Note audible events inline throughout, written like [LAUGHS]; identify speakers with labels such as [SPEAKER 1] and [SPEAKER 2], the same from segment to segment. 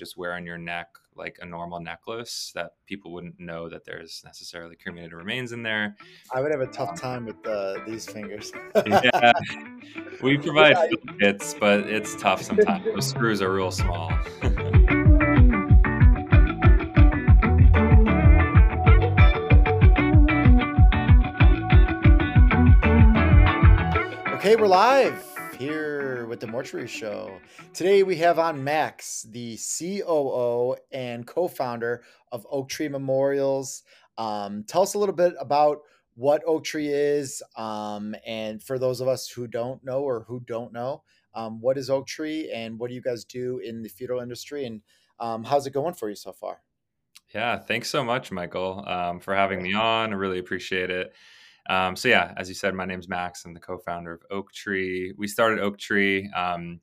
[SPEAKER 1] just wear on your neck like a normal necklace that people wouldn't know that there's necessarily cremated remains in there.
[SPEAKER 2] I would have a tough time with uh, these fingers.
[SPEAKER 1] yeah, [LAUGHS] we provide kits, but it's tough sometimes. Those screws are real small. [LAUGHS]
[SPEAKER 2] okay, we're live with the Mortuary Show. Today we have on Max, the COO and co founder of Oak Tree Memorials. Um, tell us a little bit about what Oak Tree is. Um, and for those of us who don't know or who don't know, um, what is Oak Tree and what do you guys do in the funeral industry? And um, how's it going for you so far?
[SPEAKER 1] Yeah, thanks so much, Michael, um, for having me on. I really appreciate it. Um, so yeah, as you said, my name's Max. I'm the co-founder of Oak Tree. We started Oak Tree um,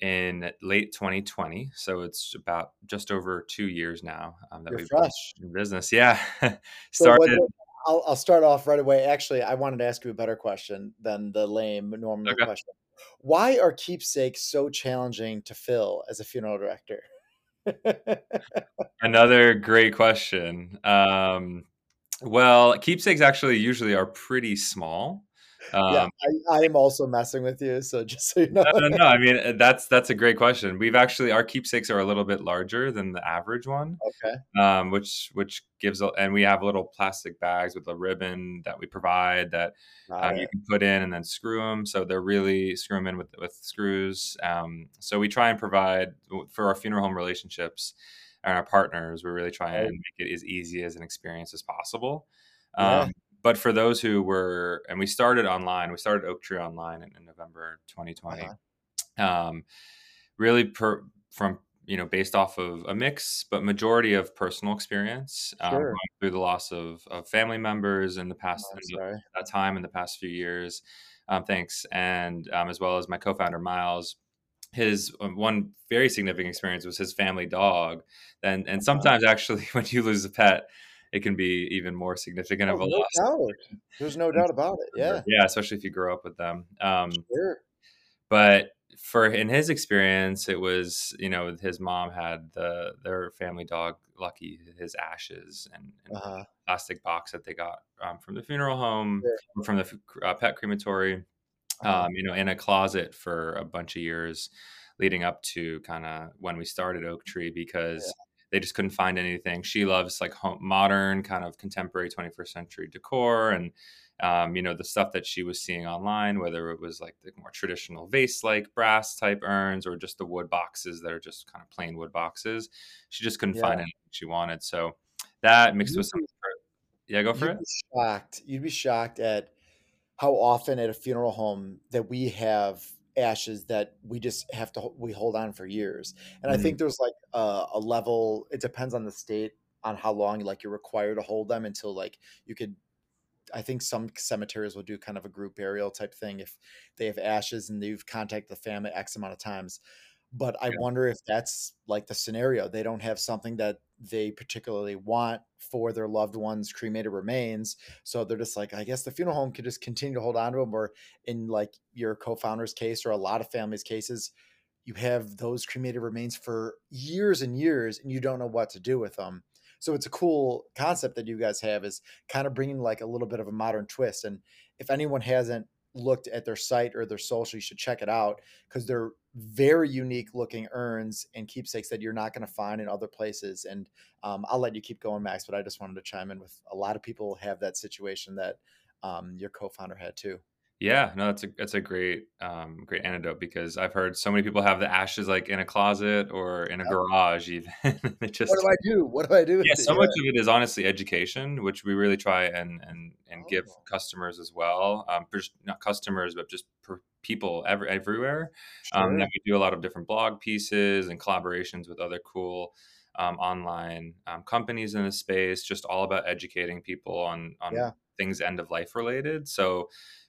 [SPEAKER 1] in late 2020, so it's about just over two years now um, that
[SPEAKER 2] You're
[SPEAKER 1] we've
[SPEAKER 2] fresh.
[SPEAKER 1] been in business. Yeah, [LAUGHS]
[SPEAKER 2] So
[SPEAKER 1] started.
[SPEAKER 2] I'll, I'll start off right away. Actually, I wanted to ask you a better question than the lame normal
[SPEAKER 1] Okay.
[SPEAKER 2] question. Why are keepsakes so challenging to fill as a funeral director? [LAUGHS]
[SPEAKER 1] Another great question. Um, well, keepsakes actually usually are pretty small. Um,
[SPEAKER 2] yeah, I, am also messing with you. So [LAUGHS] just so you know,
[SPEAKER 1] no, no, no. I mean, uh, that's that's a great question. We've actually our keepsakes are a little bit larger than the average one,
[SPEAKER 2] okay,
[SPEAKER 1] um, which which gives a, and we have little plastic bags with a ribbon that we provide that um, you can put in and then screw them. So they're really screw them in with with screws. Um, so we try and provide for our funeral home relationships and our partners. We really try and make it as easy as an experience as possible.
[SPEAKER 2] Yeah.
[SPEAKER 1] Um, but for those who were, and we started online, we started Oak Tree online in, in November 2020.
[SPEAKER 2] Uh-huh.
[SPEAKER 1] Um, really per, from you know based off of a mix, but majority of personal experience um,
[SPEAKER 2] Sure.
[SPEAKER 1] going through the loss of, of family members in the past
[SPEAKER 2] Oh,
[SPEAKER 1] that time in the past few years. Um, thanks, and um, as well as my co-founder Miles. His um, one very significant experience was his family dog, and and sometimes actually [LAUGHS] when you lose a pet, it can be even more significant of
[SPEAKER 2] Oh,
[SPEAKER 1] a
[SPEAKER 2] no
[SPEAKER 1] loss.
[SPEAKER 2] doubt. There's no doubt about it. [LAUGHS] Yeah,
[SPEAKER 1] yeah, especially if you grow up with them. Um,
[SPEAKER 2] sure.
[SPEAKER 1] but for in his experience it was you know his mom had the their family dog lucky his ashes and, and
[SPEAKER 2] Uh-huh.
[SPEAKER 1] plastic box that they got um, from the funeral home
[SPEAKER 2] Sure.
[SPEAKER 1] from the uh, pet crematory. Um, you know in a closet for a bunch of years leading up to kind of when we started oak tree because they just couldn't find anything. She loves like home, modern kind of contemporary 21st century decor and um, you know the stuff that she was seeing online whether it was like the more traditional vase like brass type urns or just the wood boxes that are just kind of plain wood boxes. She just couldn't find anything she wanted. So that mixed
[SPEAKER 2] You'd
[SPEAKER 1] with some yeah go for
[SPEAKER 2] You'd
[SPEAKER 1] it.
[SPEAKER 2] be shocked. You'd be shocked at how often at a funeral home that we have ashes that we just have to we hold on for years. And I
[SPEAKER 1] Mhm.
[SPEAKER 2] think there's like a, a level. It depends on the state on how long like you're required to hold them until like you could. I think some cemeteries will do kind of a group burial type thing if they have ashes and you've contacted the family X amount of times. But I
[SPEAKER 1] Yeah.
[SPEAKER 2] wonder if that's like the scenario. They don't have something that they particularly want for their loved ones' cremated remains. So they're just like, I guess the funeral home could just continue to hold on to them. Or in like your co-founder's case or a lot of families' cases, you have those cremated remains for years and years and you don't know what to do with them. So it's a cool concept that you guys have is kind of bringing like a little bit of a modern twist. And if anyone hasn't looked at their site or their social, you should check it out because they're very unique looking urns and keepsakes that you're not going to find in other places. And um, I'll let you keep going, Max, but I just wanted to chime in with a lot of people have that situation that um, your co-founder had too.
[SPEAKER 1] Yeah, no, that's a that's a great um, great antidote because I've heard so many people have the ashes like in a closet or in a
[SPEAKER 2] Yep.
[SPEAKER 1] garage even. [LAUGHS] it just
[SPEAKER 2] What do I do? What do I do?
[SPEAKER 1] yeah, so much of it is honestly education, which we really try and and and give
[SPEAKER 2] Oh.
[SPEAKER 1] customers as well. Um, not customers, but just people ever everywhere. Um,
[SPEAKER 2] Sure.
[SPEAKER 1] that we do a lot of different blog pieces and collaborations with other cool um, online um, companies in the space. Just all about educating people on on
[SPEAKER 2] Yeah.
[SPEAKER 1] things end of life related. So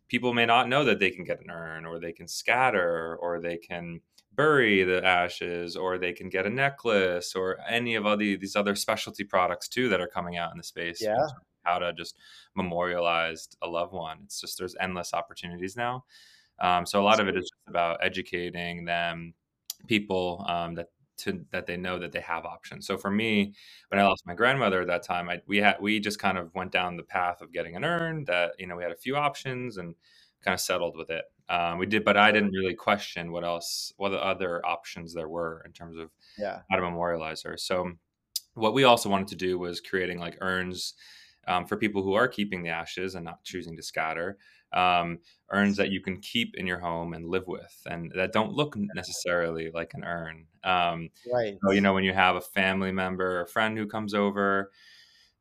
[SPEAKER 1] people may not know that they can get an urn, or they can scatter, or they can bury the ashes, or they can get a necklace, or any of all the, these other specialty products too that are coming out in the space.
[SPEAKER 2] Yeah.
[SPEAKER 1] How to just memorialize a loved one. It's just there's endless opportunities now. Um, so a lot of it is just about educating them, people um, that to that they know that they have options. So for me, when I lost my grandmother at that time, I, we had we just kind of went down the path of getting an urn that you know we had a few options and kind of settled with it. Um, we did, but I didn't really question what else, what other options there were in terms of
[SPEAKER 2] yeah
[SPEAKER 1] how to memorialize her. So what we also wanted to do was creating like urns um, for people who are keeping the ashes and not choosing to scatter um, urns that you can keep in your home and live with and that don't look necessarily like an urn um,
[SPEAKER 2] right
[SPEAKER 1] so you know when you have a family member or a friend who comes over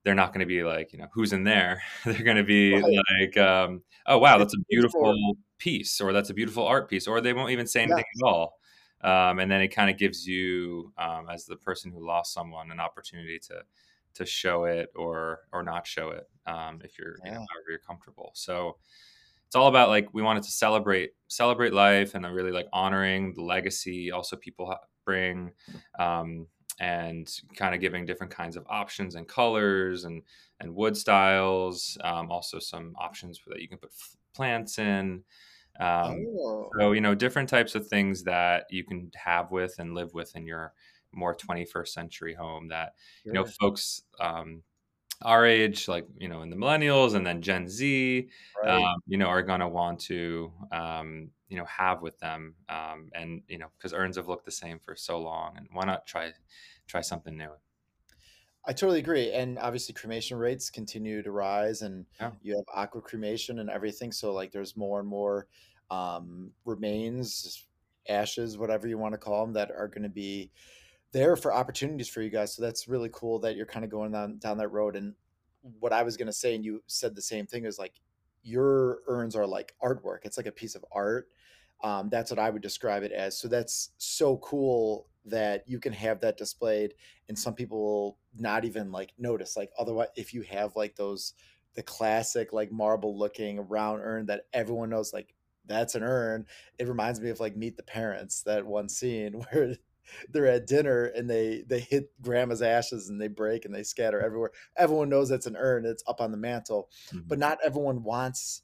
[SPEAKER 1] they're not going to be like you know who's in there [LAUGHS] they're going to be
[SPEAKER 2] right.
[SPEAKER 1] like um, oh wow that's a beautiful piece or that's a beautiful art piece or they won't even say anything yeah. at all um, and then it kind of gives you um, as the person who lost someone an opportunity to to show it or or not show it um, if you're yeah. you know, however you're comfortable so it's all about like we wanted to celebrate celebrate life and really like honoring the legacy also people bring um, and kind of giving different kinds of options and colors and and wood styles um, also some options that you can put f- plants in um, oh. So, you know, different types of things that you can have with and live with in your more 21st century home that, sure. you know, folks um, our age, like, you know, in the millennials and then Gen Z, right. um, you know, are going to want to, um, you know, have with them. Um, and, you know, because urns have looked the same for so long. And why not try, try something new?
[SPEAKER 2] I totally agree. And obviously cremation rates continue to rise and yeah. you have aqua cremation and everything. So like there's more and more um, remains, ashes, whatever you want to call them, that are going to be there for opportunities for you guys. So that's really cool that you're kind of going down down that road. And what I was going to say, and you said the same thing, is like your urns are like artwork. It's like a piece of art. Um, that's what I would describe it as. So that's so cool that you can have that displayed, and some people will not even like notice. Like otherwise, if you have like those the classic like marble looking round urn that everyone knows like that's an urn. It reminds me of like Meet the Parents, that one scene [LAUGHS] where they're at dinner and they they hit grandma's ashes and they break and they scatter everywhere. Everyone knows that's an urn. It's up on the mantle, mm-hmm. but not everyone wants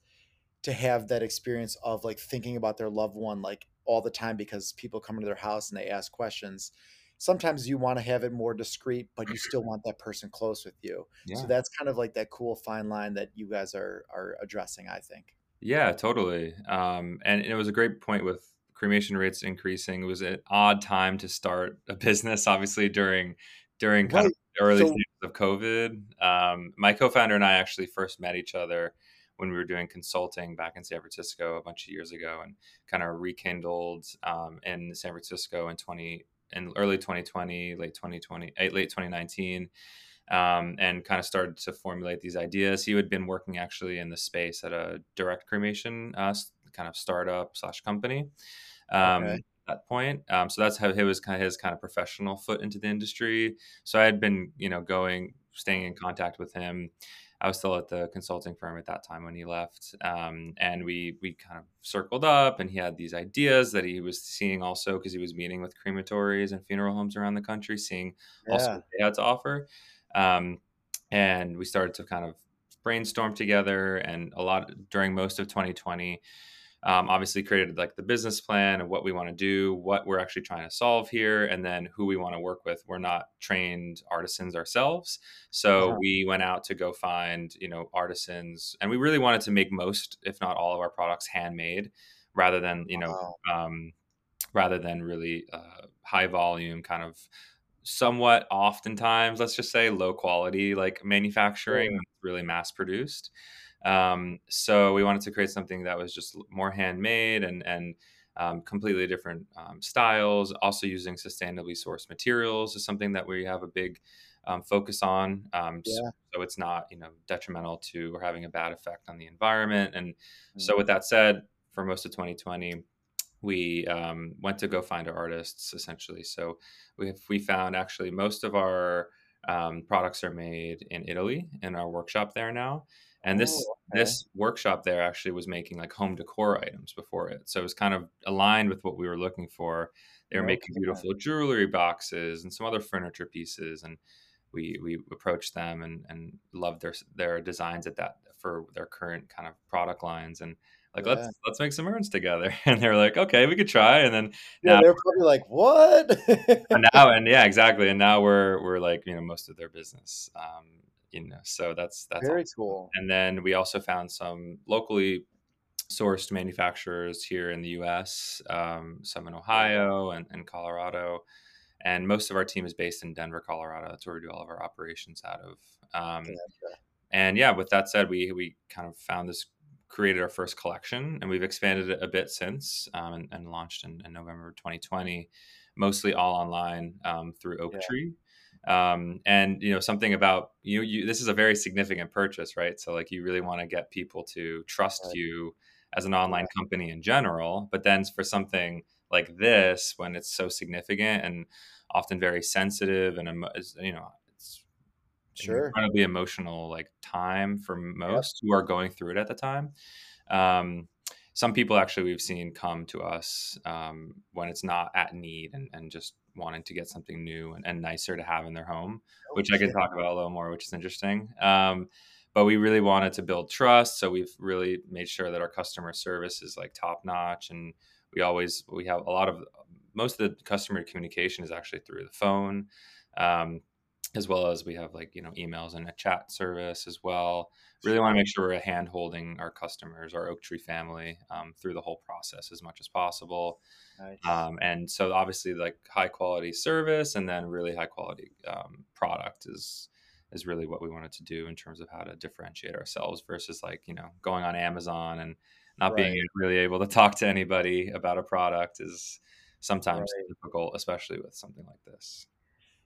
[SPEAKER 2] to have that experience of like thinking about their loved one like all the time because people come into their house and they ask questions. Sometimes you want to have it more discreet, but you still want that person close with you. Yeah. So that's kind of like that cool fine line that you guys are are addressing, I think.
[SPEAKER 1] Yeah, totally. Um, and it was a great point with cremation rates increasing. It was an odd time to start a [LAUGHS] business, obviously during during kind right. of early so, stages of COVID. Um, my co-founder and I actually first met each other when we were doing consulting back in San Francisco a bunch of years ago, and kind of rekindled um, in San Francisco in twenty in early 2020, late 2020, eh, late 2019 um, and kind of started to formulate these ideas. He had been working actually in the space at a direct cremation uh, kind of startup slash company. Um, okay. At that point, um, so that's how he was kind of his kind of professional foot into the industry. So I had been, you know, going, staying in contact with him. I was still at the consulting firm at that time when he left, um, and we we kind of circled up, and he had these ideas that he was seeing also because he was meeting with crematories and funeral homes around the country, seeing yeah. also what they had to offer. Um, and we started to kind of brainstorm together and a lot during most of 2020 um, obviously created like the business plan of what we want to do what we're actually trying to solve here and then who we want to work with we're not trained artisans ourselves so uh-huh. we went out to go find you know artisans and we really wanted to make most if not all of our products handmade rather than you know wow. um, rather than really uh, high volume kind of somewhat oftentimes let's just say low quality like manufacturing yeah. really mass produced um, so we wanted to create something that was just more handmade and and um, completely different um, styles also using sustainably sourced materials is something that we have a big um, focus on um, yeah. so it's not you know detrimental to or having a bad effect on the environment and mm-hmm. so with that said for most of 2020 we um, went to go find our artists essentially. So we have, we found actually most of our um, products are made in Italy in our workshop there now. And this oh, okay. this workshop there actually was making like home decor items before it, so it was kind of aligned with what we were looking for. They were okay. making beautiful jewelry boxes and some other furniture pieces, and we we approached them and and loved their their designs at that for their current kind of product lines and like let's let's make some urns together [LAUGHS] and they're like okay we could try and then
[SPEAKER 2] yeah, now they're probably like what
[SPEAKER 1] and now and yeah exactly and now we're we're like you know most of their business um you know so that's that's
[SPEAKER 2] very awesome. cool
[SPEAKER 1] and then we also found some locally sourced manufacturers here in the us um, some in ohio and, and colorado and most of our team is based in denver colorado that's where we do all of our operations out of um, and yeah with that said we we kind of found this created our first collection and we've expanded it a bit since um, and, and, launched in, in, november 2020 mostly all online um, through oak yeah. tree um, and you know something about you, you this is a very significant purchase right so like you really want to get people to trust right. you as an online company in general but then for something like this when it's so significant and often very sensitive and you know it's
[SPEAKER 2] sure
[SPEAKER 1] incredibly emotional like time for most yep. who are going through it at the time um, some people actually we've seen come to us um, when it's not at need and, and just wanting to get something new and, and nicer to have in their home, oh, which I can talk about a little more, which is interesting. Um, but we really wanted to build trust, so we've really made sure that our customer service is like top notch, and we always we have a lot of most of the customer communication is actually through the phone. Um, as well as we have like you know emails and a chat service as well really want to make sure we're hand holding our customers our oak tree family um, through the whole process as much as possible nice. um, and so obviously like high quality service and then really high quality um, product is is really what we wanted to do in terms of how to differentiate ourselves versus like you know going on amazon and not right. being really able to [LAUGHS] talk to anybody about a product is sometimes right. difficult especially with something like this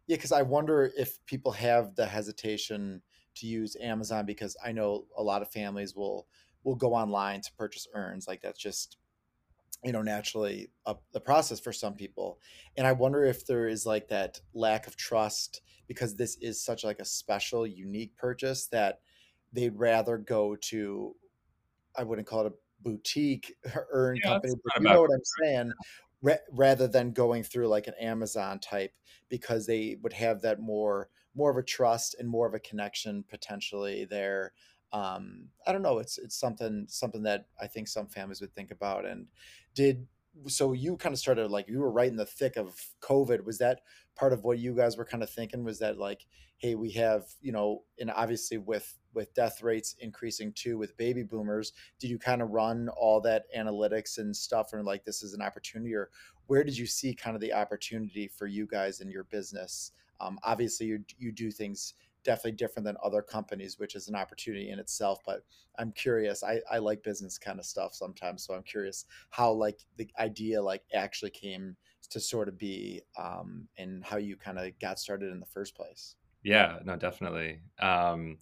[SPEAKER 2] yeah, because I wonder if people have the hesitation to use Amazon because I know a lot of families will will go online to purchase urns. Like that's just you know naturally a, the process for some people and i wonder if there is like that lack of trust because this is such like a special unique purchase that they'd rather go to i wouldn't call it a boutique [LAUGHS] urn yeah, company but you know what i'm saying rather than going through like an Amazon type because they would have that more more of a trust and more of a connection potentially there. Um, I don't know. It's it's something something that I think some families would think about. And did so you kind of started like you were right in the thick of COVID. Was that part of what you guys were kind of thinking? Was that like, hey, we have you know, and obviously with with death rates increasing too with baby boomers, did you kind of run all that analytics and stuff and like this is an opportunity, or where did you see kind of the opportunity for you guys in your business? Um, obviously, you you do things definitely different than other companies, which is an opportunity in itself. But I'm curious. I, I like business kind of stuff sometimes, so I'm curious how like the idea like actually came to sort of be, um, and how you kind of got started in the first place.
[SPEAKER 1] Yeah, no, definitely. Um,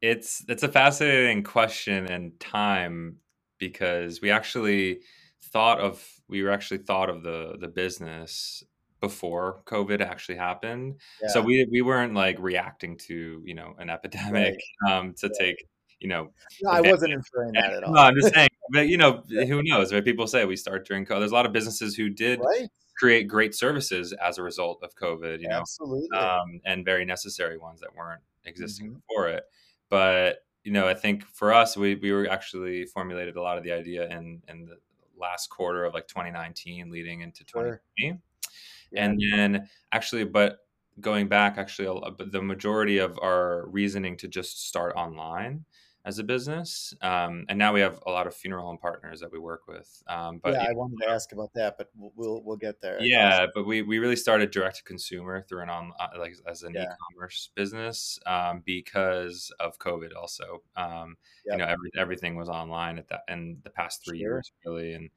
[SPEAKER 1] it's it's a fascinating question and time because we actually thought of we were actually thought of the the business before COVID actually happened. Yeah. So we we weren't like reacting to you know an epidemic right. [LAUGHS] um, to yeah. take you know.
[SPEAKER 2] No, I wasn't inferring that at all.
[SPEAKER 1] No, I'm just saying. But you know, [LAUGHS] who knows? Right? People say we start during COVID. There's a lot of businesses who did right. create great services as a result of COVID. You know,
[SPEAKER 2] absolutely,
[SPEAKER 1] um, and very necessary ones that weren't existing mm-hmm. before it. But you know, I think for us, we we were actually formulated a lot of the idea in in the last quarter of like 2019, leading into 2020. Sure and then actually but going back actually the majority of our reasoning to just start online as a business um, and now we have a lot of funeral home partners that we work with um, but
[SPEAKER 2] yeah, i wanted to ask about that but we'll we'll get there
[SPEAKER 1] yeah but we, we really started direct to consumer through an on uh, like as an yeah. e-commerce business um, because of covid also um, yep. you know every, everything was online at that in the past three sure. years really and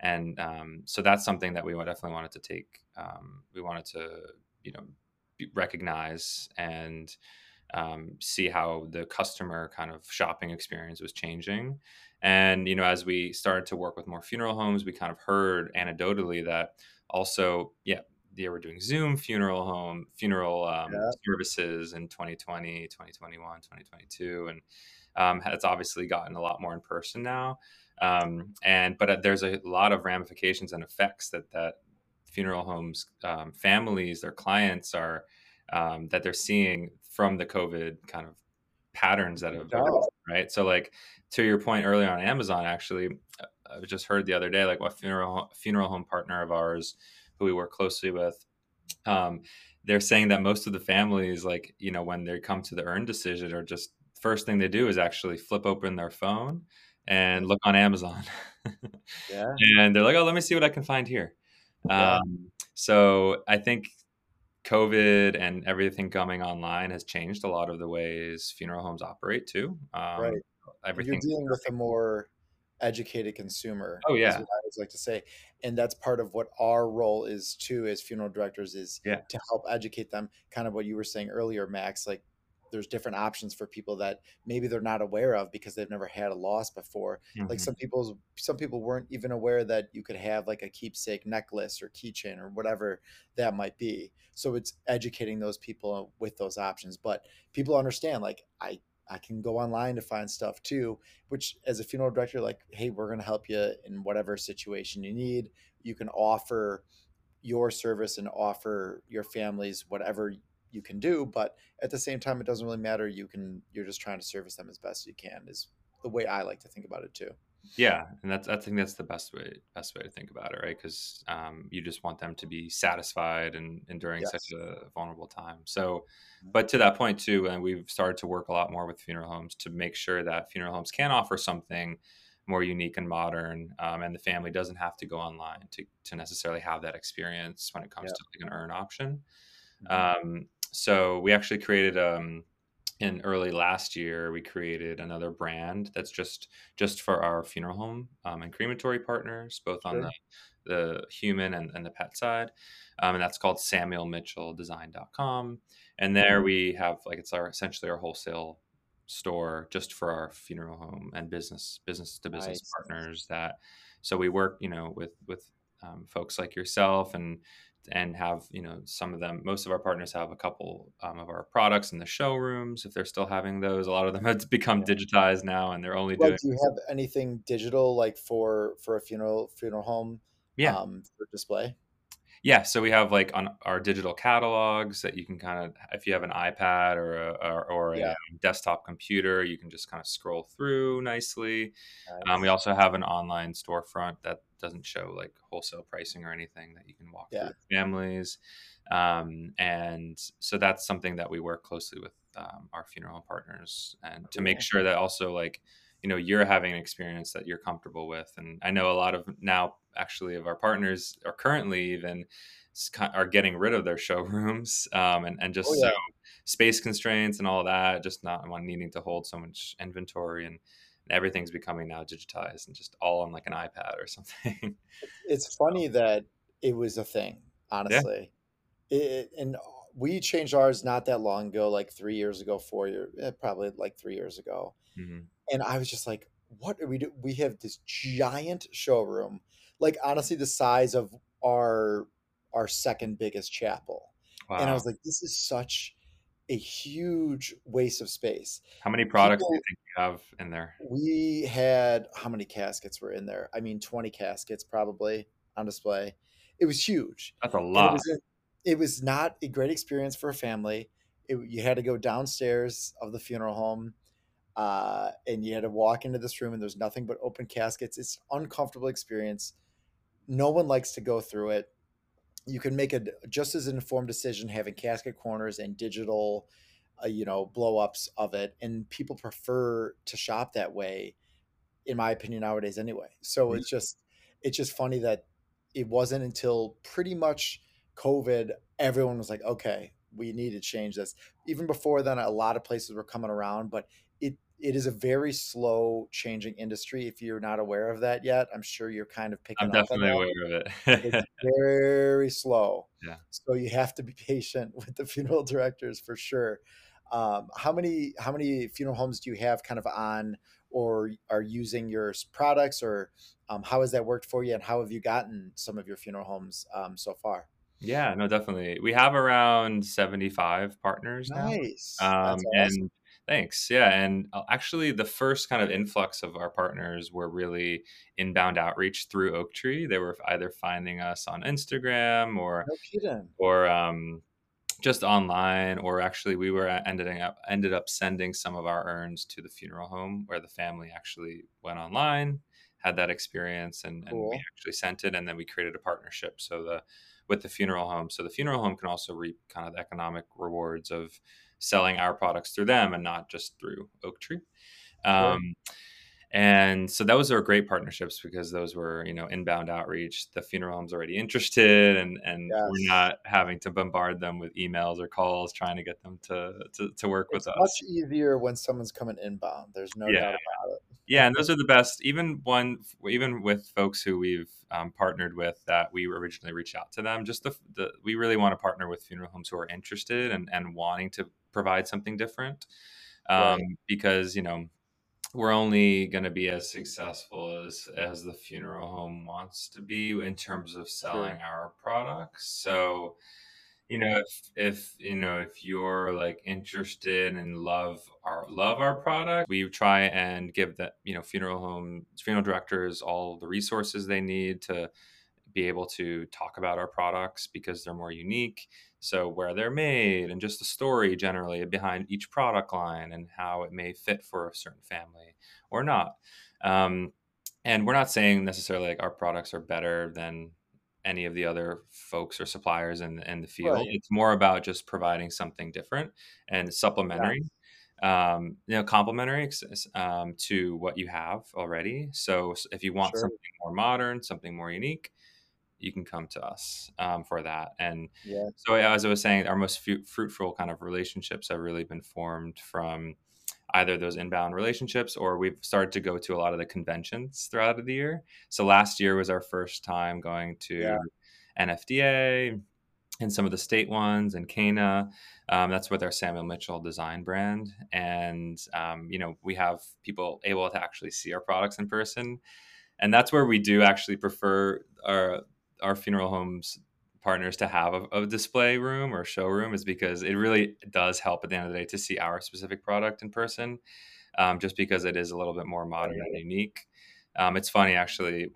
[SPEAKER 1] and um, so that's something that we definitely wanted to take um, we wanted to you know recognize and um, see how the customer kind of shopping experience was changing and you know as we started to work with more funeral homes we kind of heard anecdotally that also yeah they were doing zoom funeral home funeral um, yeah. services in 2020 2021 2022 and um, it's obviously gotten a lot more in person now um, and but uh, there's a lot of ramifications and effects that that funeral homes um, families their clients are um, that they're seeing from the covid kind of patterns that have right? So like to your point earlier on Amazon, actually, uh, I just heard the other day, like a funeral funeral home partner of ours who we work closely with, um, they're saying that most of the families, like you know, when they come to the urn decision, or just first thing they do is actually flip open their phone and look on Amazon. yeah. [LAUGHS] And they're like, oh, let me see what I can find here. Yeah. Um, so I think COVID and everything coming online has changed a lot of the ways funeral homes operate too. Um,
[SPEAKER 2] right. Everything you're dealing with a more educated consumer.
[SPEAKER 1] Oh yeah,
[SPEAKER 2] I always like to say, and that's part of what our role is too as funeral directors is
[SPEAKER 1] yeah.
[SPEAKER 2] to help educate them. Kind of what you were saying earlier, Max. Like there's different options for people that maybe they're not aware of because they've never had a loss before. Mm-hmm. Like some people, some people weren't even aware that you could have like a keepsake necklace or keychain or whatever that might be. So it's educating those people with those options. But people understand, like I, I can go online to find stuff too. Which, as a funeral director, like, hey, we're going to help you in whatever situation you need. You can offer your service and offer your families whatever you can do but at the same time it doesn't really matter you can you're just trying to service them as best you can is the way i like to think about it too
[SPEAKER 1] yeah and that's i think that's the best way best way to think about it right because um, you just want them to be satisfied and, and during yes. such a vulnerable time so mm-hmm. but to that point too and we've started to work a lot more with funeral homes to make sure that funeral homes can offer something more unique and modern um, and the family doesn't have to go online to, to necessarily have that experience when it comes yeah. to like an urn option mm-hmm. um, so we actually created um, in early last year we created another brand that's just just for our funeral home um, and crematory partners both on the the human and, and the pet side um, and that's called samuelmitchelldesign.com and there mm-hmm. we have like it's our essentially our wholesale store just for our funeral home and business business to business nice. partners that so we work you know with with um, folks like yourself and and have you know some of them most of our partners have a couple um, of our products in the showrooms if they're still having those. A lot of them [LAUGHS] have become digitized now and they're only well, doing
[SPEAKER 2] do you have anything digital like for for a funeral funeral home
[SPEAKER 1] yeah.
[SPEAKER 2] um, for display?
[SPEAKER 1] Yeah so we have like on our digital catalogs that you can kind of if you have an ipad or a, or, or a yeah. desktop computer you can just kind of scroll through nicely. Nice. um, we also have an online storefront that doesn't show like wholesale pricing or anything that you can walk yeah. through families um, and so that's something that we work closely with um, our funeral partners and to make sure that also like you know you're having an experience that you're comfortable with and i know a lot of now actually of our partners are currently even are getting rid of their [LAUGHS] showrooms um, and, and just oh, yeah. so space constraints and all that just not needing to hold so much inventory and, and everything's becoming now digitized and just all on like an ipad or [LAUGHS] something
[SPEAKER 2] it's funny that it was a thing honestly yeah. it, and we changed ours not that long ago like three years ago four years eh, probably like three years ago mm-hmm. and i was just like what are we do we have this giant showroom like honestly the size of our our second biggest chapel. Wow. And I was like, this is such a huge waste of space.
[SPEAKER 1] How many products People, do you think you have in there?
[SPEAKER 2] We had how many caskets were in there? I mean, 20 caskets probably on display. It was huge.
[SPEAKER 1] That's a lot.
[SPEAKER 2] It was, a, it was, not a great experience for a family. It, you had to go downstairs of the funeral home uh, and you had to walk into this room and there's nothing but open caskets. It's an uncomfortable experience no one likes to go through it. You can make a just as informed decision having casket corners and digital, uh, you know, blow ups of it, and people prefer to shop that way, in my opinion nowadays anyway. So mm-hmm. it's just it's just funny that it wasn't until pretty much COVID everyone was like, okay, we need to change this. Even before then, a lot of places were coming around, but it is a very slow changing industry. If you're not aware of that yet, I'm sure you're kind of picking. Up.
[SPEAKER 1] I'm definitely aware of it.
[SPEAKER 2] it's [LAUGHS] very slow.
[SPEAKER 1] Yeah.
[SPEAKER 2] So you have to be [LAUGHS] patient with the funeral directors for sure. Um, how many how many funeral homes do you have kind of on or are using your products, or um, how has that worked for you, and how have you gotten some of your funeral homes um, so far?
[SPEAKER 1] Yeah, no, definitely. We have around 75 partners
[SPEAKER 2] nice.
[SPEAKER 1] now. Um, awesome. And Thanks. Yeah. And uh, actually, the first kind of influx of our partners were really inbound outreach through Oak Tree. They were either finding us on Instagram or,
[SPEAKER 2] no
[SPEAKER 1] or, um, just online, or actually, we were ended up ended up sending some of our urns to the funeral home where the family actually went online, had that experience, and, and we actually sent it, and then we created a partnership. So the with the funeral home, so the funeral home can also reap kind of the economic rewards of selling our products through them and not just through Oak Tree.
[SPEAKER 2] Sure.
[SPEAKER 1] Um, and so those are great partnerships because those were, you know, inbound outreach. The funeral home's already interested and and we're not having to bombard them with emails or calls trying to get them to to, to work with
[SPEAKER 2] It's much
[SPEAKER 1] us.
[SPEAKER 2] easier when someone's coming inbound. There's no
[SPEAKER 1] Yeah.
[SPEAKER 2] doubt about it.
[SPEAKER 1] Yeah, and those are the best. Even one, even with folks who we've um, partnered with that we originally reached out to them. Just the, the we really want to partner with funeral homes who are interested and and wanting to provide something different, um,
[SPEAKER 2] Right.
[SPEAKER 1] because you know we're only going to be as successful as as the funeral home wants to be in terms of selling
[SPEAKER 2] Sure.
[SPEAKER 1] our products. So you know if if you know if you're like interested and love our love our product we try and give that you know funeral home funeral directors all the resources they need to be able to talk about our products because they're more unique so where they're made and just the story generally behind each product line and how it may fit for a certain family or not um, and we're not saying necessarily like our products are better than any of the other folks or suppliers in in the field.
[SPEAKER 2] Right.
[SPEAKER 1] It's more about just providing something different and supplementary,
[SPEAKER 2] Yes.
[SPEAKER 1] um, you know, complementary um, to what you have already. So if you want
[SPEAKER 2] Sure.
[SPEAKER 1] something more modern, something more unique, you can come to us um, for that. And
[SPEAKER 2] Yeah.
[SPEAKER 1] so, as I was saying, our most fu- fruitful kind of relationships have really been formed from either those inbound relationships or we've started to go to a lot of the conventions throughout the year. So last year was our first time going to
[SPEAKER 2] Yeah.
[SPEAKER 1] NFDA and some of the state ones and CANA. Um, that's with our Samuel Mitchell design brand. And, um, you know, we have people able to actually see our products in person. And that's where we do actually prefer our, our funeral homes partners to have a, a display room or showroom is because it really does help at the end of the day to see our specific product in person um, just because it is a little bit more modern and unique. Um, it's funny actually.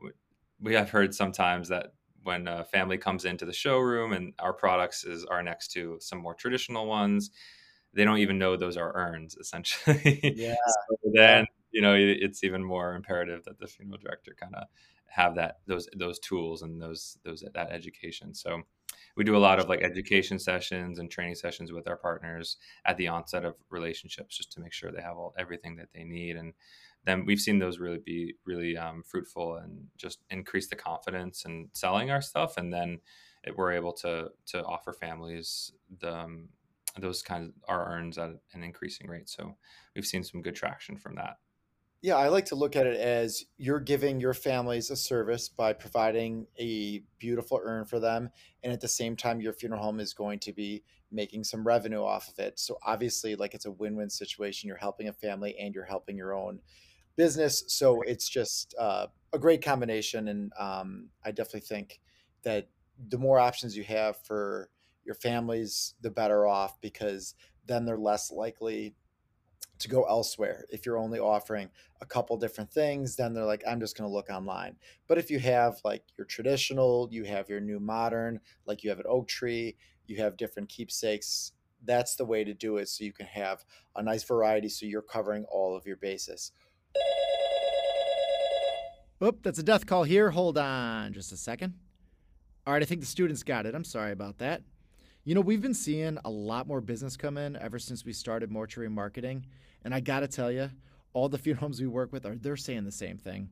[SPEAKER 1] We have heard sometimes that when a family comes into the showroom and our products is are next to some more traditional ones, they don't even know those are urns essentially. [LAUGHS]
[SPEAKER 2] Yeah.
[SPEAKER 1] so then you know it's even more imperative that the funeral director kind of have that those those tools and those those that education. So we do a lot of like education sessions and training sessions with our partners at the onset of relationships just to make sure they have all everything that they need. And then we've seen those really be really um, fruitful and just increase the confidence in selling our stuff. And then it, we're able to to offer families the um, those kinds of our urns at an increasing rate. So we've seen some good traction from that
[SPEAKER 2] Yeah, I like to look at it as you're giving your families a service by providing a beautiful urn for them. And at the same time, your funeral home is going to be making some revenue off of it. So obviously, like it's a win win situation. You're helping a family and you're helping your own business. So it's just uh, a great combination. And um, I definitely think that the more options you have for your families, the better off because then they're less likely to go elsewhere. If you're only offering a couple different things, then they're like, I'm just going to look online. But if you have like your traditional, you have your new modern, like you have an oak tree, you have different keepsakes, that's the way to do it. So you can have a nice variety. So you're covering all of your bases. Oop, that's a death call here. Hold on just a second. All right, I think the students got it. I'm sorry about that. You know, we've been seeing a lot more business come in ever since we started mortuary marketing. And I got to tell you, all the [LAUGHS] funeral homes we work with are they're saying the same thing.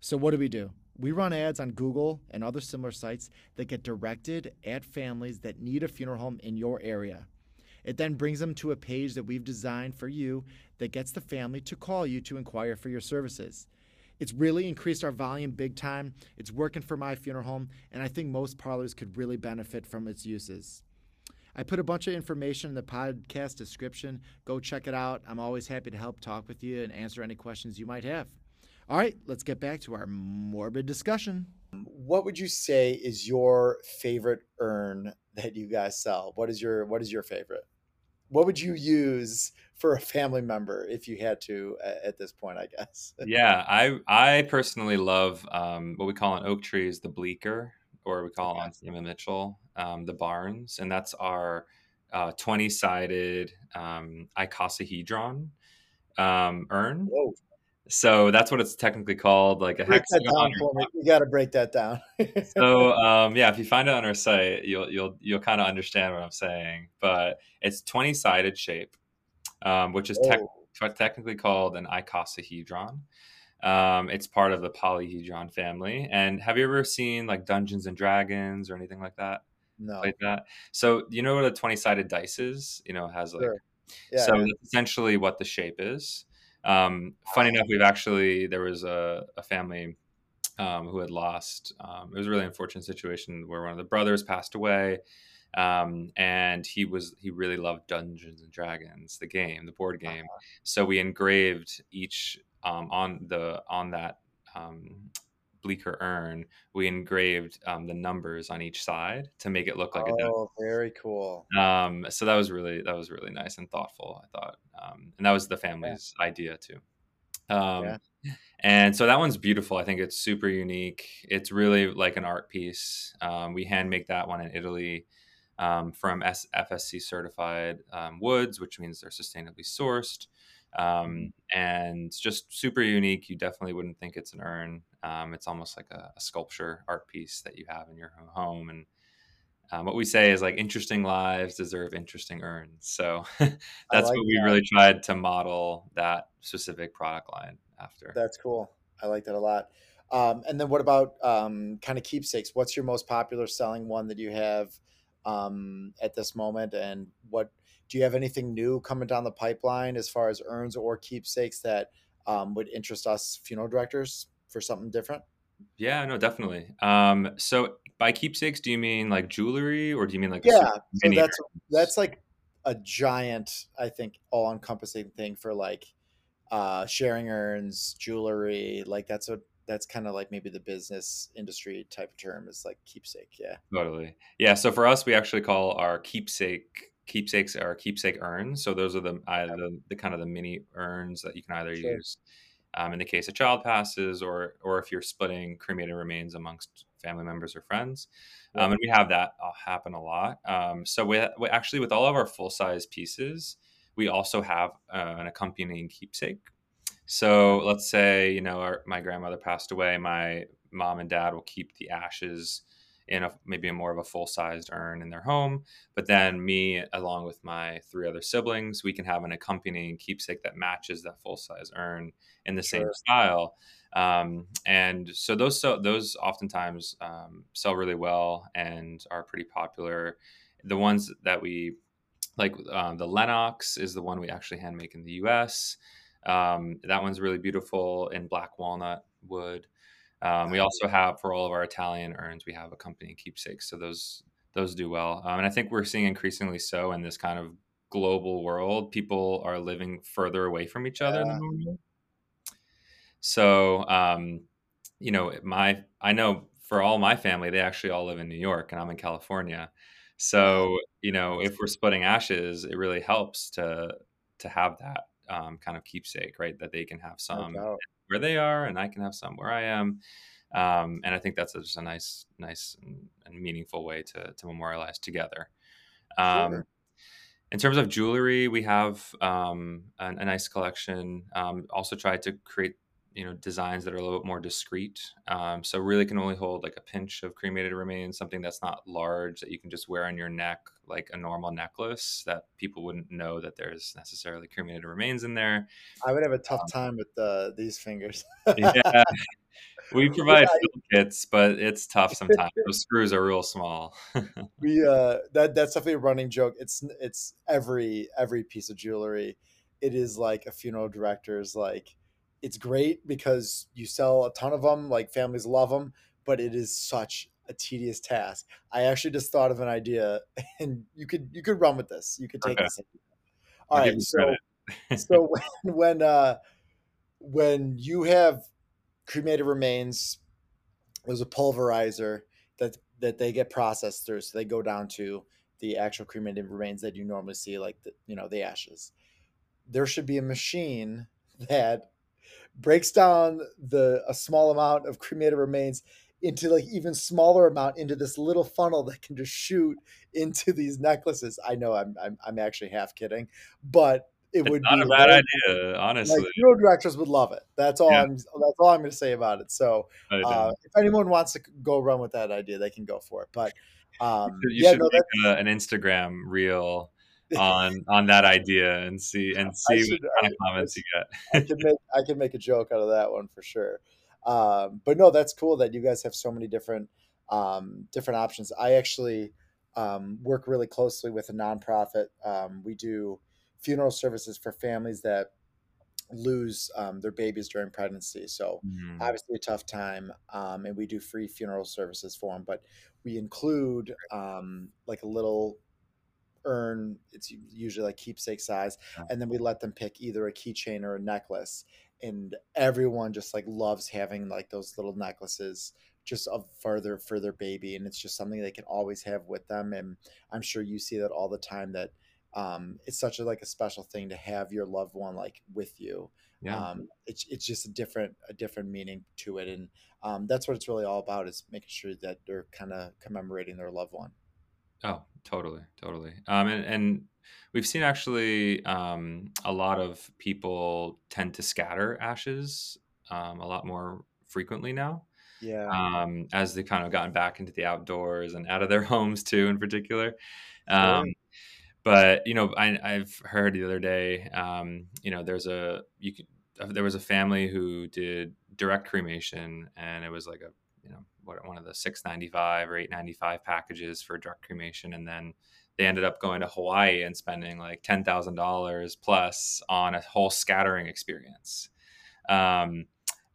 [SPEAKER 2] So what do we do? We run ads on Google and other similar sites that get directed at families that need a funeral home in your area. It then brings them to a page that we've designed for you that gets the family to call you to inquire for your services. It's really increased our volume big time. It's working for my funeral home, and I think most parlors could really benefit from its uses. I put a bunch of information in the podcast description. Go check it out. I'm always happy to help talk with you and answer any questions you might have. All right, let's get back to our morbid discussion. What would you say is your favorite urn that you guys sell? What is your what is your favorite? What would you use for a family member if you had to at this point, I guess? [LAUGHS]
[SPEAKER 1] yeah i i personally love um, what we call on oak trees the bleaker or we call it
[SPEAKER 2] Okay.
[SPEAKER 1] on Samuel Mitchell um, the barns and that's our uh, 20 sided um, icosahedron um, urn. Whoa. So that's what it's technically called, like a
[SPEAKER 2] break hexagon. You got to break that down.
[SPEAKER 1] so um, yeah, if you find it on our site, you'll you'll you'll kind of understand what I'm saying. But it's 20 sided shape, um, which is te- technically called an icosahedron. Um, it's part of the polyhedron family. And have you ever seen like Dungeons and Dragons or anything like that?
[SPEAKER 2] No.
[SPEAKER 1] Like that. So you know what a 20 sided dice is? You know, has like sure. yeah, so yeah. that's essentially what the shape is. Um, funny enough, we've actually there was a, a family um, who had lost. Um, it was a really unfortunate situation where one of the brothers passed away, um, and he was he really loved Dungeons and Dragons, the game, the board game. Uh-huh. So we engraved each um, on the on that um, bleaker urn, we engraved um, the numbers on each side to make it look like
[SPEAKER 2] oh,
[SPEAKER 1] a
[SPEAKER 2] Oh, very cool.
[SPEAKER 1] Um, so that was really that was really nice and thoughtful. I thought, um, and that was the family's yeah. idea too. Um, yeah. And so that one's beautiful. I think it's super unique. It's really like an art piece. Um, we hand make that one in Italy um, from S- FSC certified um, woods, which means they're sustainably sourced um, and just super unique. You definitely wouldn't think it's an urn. Um, it's almost like a, a, sculpture art piece that you have in your home. And um, what we say is like interesting lives deserve interesting urns. So [LAUGHS] that's like what we that. really tried to model that specific product line after.
[SPEAKER 2] That's cool. I like that a lot. Um, and then what about um, kind of keepsakes? What's your most popular selling one that you have um, at this moment, and what do you have anything new coming down the pipeline as far as urns or keepsakes that um, would interest us funeral directors for something different?
[SPEAKER 1] Yeah, no, definitely. Um, so by keepsakes, do you mean like jewelry, or do you mean like
[SPEAKER 2] yeah? So that's that's like a giant, I think, all encompassing thing for like uh, sharing urns, jewelry. Like that's a that's kind of like maybe the business industry type of term is like keepsake. Yeah,
[SPEAKER 1] totally. Yeah. So for us, we actually call our keepsake keepsakes are keepsake urns. So those are the, uh, the, the kind of the mini urns that you can either sure. use um, in the case of child passes or or if you're splitting cremated remains amongst family members or friends. Um, and we have that uh, happen a lot. Um, so we, we, actually with all of our full size pieces, we also have uh, an accompanying keepsake. So let's say you know our, my grandmother passed away, my mom and dad will keep the ashes in a maybe a more of a full sized urn in their home. But then me, along with my three other siblings, we can have an accompanying keepsake that matches that full size urn in the sure. same style. Um, and so those so those oftentimes um, sell really well and are pretty popular. The ones that we like, um, the Lenox is the one we actually hand make in the U.S. Um, that one's really beautiful in black walnut wood. Um, we also have for all of our Italian urns, we have accompanying keepsakes, so those those do well. Um, and I think we're seeing increasingly so in this kind of global world, people are living further away from each other yeah. than normal. So, um, you know, my I know for all my family, they actually all live in New York, and I'm in California. So, you know, if we're splitting ashes, it really helps to to have that um, kind of keepsake, right? That they can have some where they are, and I can have some where I am. Um, and I think that's just a nice, nice and meaningful way to to memorialize together. Um, sure. In terms of jewelry, we have um, a, a, nice collection. Um, also, tried to create you know designs that are a little bit more discreet. Um, so really can only hold like a pinch of cremated remains, something that's not large that you can just wear on your neck like a normal necklace that people wouldn't know that there's necessarily cremated remains in there.
[SPEAKER 2] I would have a tough um, time with uh, these fingers.
[SPEAKER 1] yeah. [LAUGHS] We provide yeah. kits, but it's tough sometimes. [LAUGHS] Those screws are real small. [LAUGHS]
[SPEAKER 2] we uh that that's definitely a running joke. It's it's every every piece of jewelry. It is like a funeral director's like it's great because you sell a ton of them, like families love them, but it is such a tedious task. I actually just thought of an idea, [LAUGHS] and you could you could run with this. You could take okay. this. All I'll right, so so [LAUGHS] when when uh, when you have cremated remains, there's a pulverizer that that they get processed through, so they go down to the actual cremated remains that you normally see, like the you know the ashes. There should be a machine [LAUGHS] that breaks down the a small amount of cremated remains into like even smaller amount into this little funnel that can just shoot into these necklaces. I know I'm I'm, I'm actually half kidding, but it
[SPEAKER 1] It's
[SPEAKER 2] would
[SPEAKER 1] not
[SPEAKER 2] be
[SPEAKER 1] a bad
[SPEAKER 2] very-
[SPEAKER 1] idea,
[SPEAKER 2] like
[SPEAKER 1] honestly.
[SPEAKER 2] funeral directors would love it. That's all
[SPEAKER 1] Yeah.
[SPEAKER 2] I'm that's all I'm going to say about it. So uh, if anyone wants to go run with that idea, they can go for it. But um,
[SPEAKER 1] you
[SPEAKER 2] yeah,
[SPEAKER 1] should
[SPEAKER 2] no,
[SPEAKER 1] make a, an Instagram reel on [LAUGHS] on that idea and see and see
[SPEAKER 2] should-
[SPEAKER 1] what kind of
[SPEAKER 2] I-
[SPEAKER 1] comments you get.
[SPEAKER 2] I could make I could make a joke out of that one for sure. Um, but no, that's cool that you guys have so many different um, different options. I actually um, work really closely with a nonprofit. Um, we do funeral services for families that lose um, their babies during pregnancy. So
[SPEAKER 1] Mm,
[SPEAKER 2] obviously a tough time, um, and we do free funeral services for them. But we include um, like a little urn. It's usually like keepsake size, and then we let them pick either a keychain or a necklace. And everyone just like loves having like those little necklaces just of further for their baby, and it's just something they can always have with them. And I'm sure you see that all the time. That um, it's such a like a special thing to have your loved one like with you
[SPEAKER 1] Yeah.
[SPEAKER 2] um, it's it's just a different a different meaning to it, and um, that's what it's really all about is making sure that they're kind of commemorating their loved one.
[SPEAKER 1] Oh, totally, totally. Um, and, and we've seen actually um, a lot of people tend to scatter ashes um, a lot more frequently now
[SPEAKER 2] Yeah,
[SPEAKER 1] um, as they've kind of gotten back into the outdoors and out of their [LAUGHS] homes too, in particular. Um, but you know, I, I've heard the other day, um, you know, there's a you could, uh, there was a family who did direct cremation, and it was like a you know what one of the six ninety five or eight ninety five packages for direct cremation, and then they ended up going to Hawaii and spending like ten thousand dollars plus on a whole scattering experience. Um,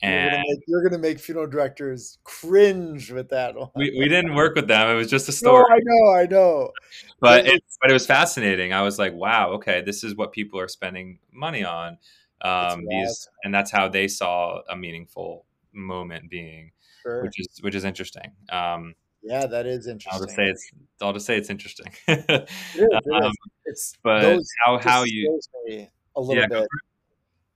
[SPEAKER 2] you're
[SPEAKER 1] and
[SPEAKER 2] gonna, make, you're gonna make funeral directors cringe with that one.
[SPEAKER 1] we, we didn't work with them. It was just a
[SPEAKER 2] no,
[SPEAKER 1] story.
[SPEAKER 2] I know, I know.
[SPEAKER 1] but
[SPEAKER 2] It-
[SPEAKER 1] it, but it was fascinating. I was like, wow, okay, this is what people are spending money on. Um, these and that's how they saw a meaningful moment being,
[SPEAKER 2] Sure.
[SPEAKER 1] which is which is interesting. Um,
[SPEAKER 2] Yeah, that is interesting.
[SPEAKER 1] I'll just say it's I'll just say it's interesting. [LAUGHS]
[SPEAKER 2] It is, it
[SPEAKER 1] um,
[SPEAKER 2] It's
[SPEAKER 1] but
[SPEAKER 2] those
[SPEAKER 1] how how you
[SPEAKER 2] a little
[SPEAKER 1] Yeah,
[SPEAKER 2] bit.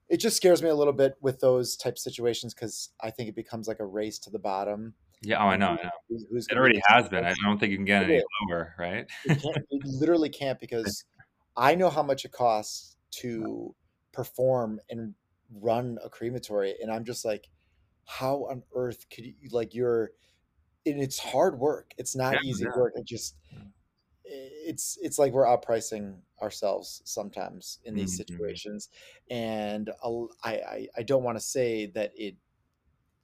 [SPEAKER 2] It just scares me a little bit with those type situations because I think it becomes like a race to the bottom.
[SPEAKER 1] yeah oh I know I know
[SPEAKER 2] Who- Who's
[SPEAKER 1] it already has been. I don't think you can get
[SPEAKER 2] It
[SPEAKER 1] any
[SPEAKER 2] is.
[SPEAKER 1] lower, right?
[SPEAKER 2] It literally can't because [LAUGHS] I know how much it costs to perform and run a crematory, and I'm just like, how on earth could you like you're? And it's hard work. It's not
[SPEAKER 1] Yeah,
[SPEAKER 2] easy
[SPEAKER 1] yeah.
[SPEAKER 2] work. It just it's it's like we're outpricing ourselves sometimes in these
[SPEAKER 1] Mhm.
[SPEAKER 2] situations, and I'll- I I, I don't want to say that it